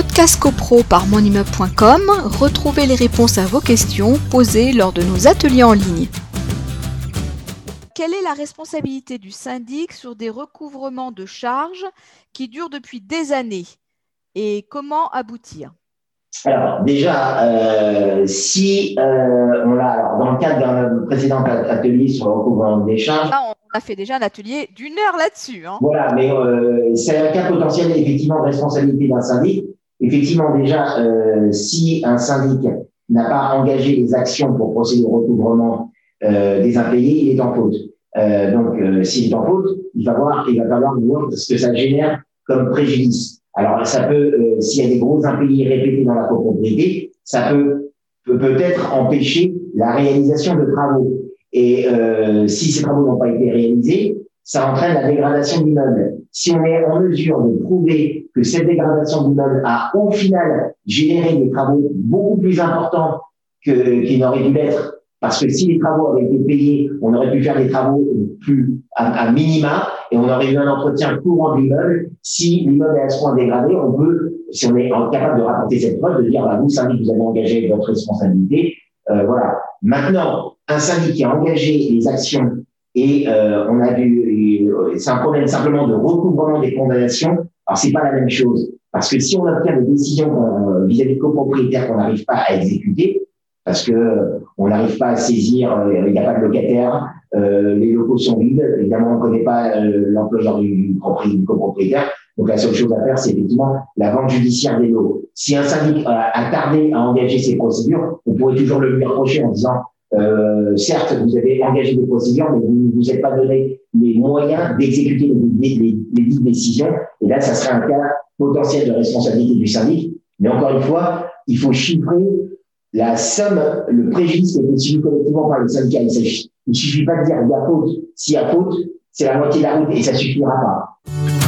Podcast CoPro par monimmeuble.com, retrouvez les réponses à vos questions posées lors de nos ateliers en ligne. Quelle est la responsabilité du syndic sur des recouvrements de charges qui durent depuis des années et comment aboutir? Alors déjà, euh, si euh, on l'a, dans le cadre d'un précédent atelier sur le recouvrement des charges, ah, on a fait déjà un atelier d'une heure là-dessus. Hein. Voilà, mais euh, c'est un cas potentiel effectivement de responsabilité d'un syndic. Effectivement, déjà, euh, si un syndic n'a pas engagé les actions pour procéder au recouvrement euh, des impayés, il est en faute. Euh, donc, s'il est en faute, il va voir, il va falloir voir ce que ça génère comme préjudice. Alors, ça peut, s'il y a des gros impayés répétés dans la copropriété, ça peut peut-être empêcher la réalisation de travaux. Et si ces travaux n'ont pas été réalisés, ça entraîne la dégradation de l'immeuble. Si on est en mesure de prouver que cette dégradation de l'immeuble a au final généré des travaux beaucoup plus importants que qu'ils n'auraient dû l'être, parce que si les travaux avaient été payés, on aurait pu faire des travaux plus à, minima et on aurait eu un entretien courant de l'immeuble. Si l'immeuble est à ce point dégradé, on peut, si on est capable de rapporter cette preuve, de dire bah, vous, syndic, vous avez engagé votre responsabilité. Euh, voilà. Maintenant, un syndic qui a engagé les actions et euh, on a dû, c'est un problème simplement de recouvrement des condamnations. Alors c'est pas la même chose parce que si on obtient des décisions euh, vis-à-vis de copropriétaires qu'on n'arrive pas à exécuter, parce que euh, on n'arrive pas à saisir, il n'y a pas de locataire, euh, les locaux sont vides, évidemment on ne connaît pas euh, l'employeur du, du, copropriétaire, donc la seule chose à faire c'est effectivement la vente judiciaire des lots. Si un syndic a tardé à engager ces procédures, on pourrait toujours le lui reprocher en disant euh, certes, vous avez engagé des procédures, mais vous ne vous êtes pas donné les moyens d'exécuter les, les, les, décisions. Et là, ça serait un cas potentiel de responsabilité du syndic. Mais encore une fois, il faut chiffrer la somme, le préjudice qui été subi collectivement par le syndicat. Il ne suffit pas de dire il y a faute. S'il y a faute, c'est la moitié de la route et ça suffira pas.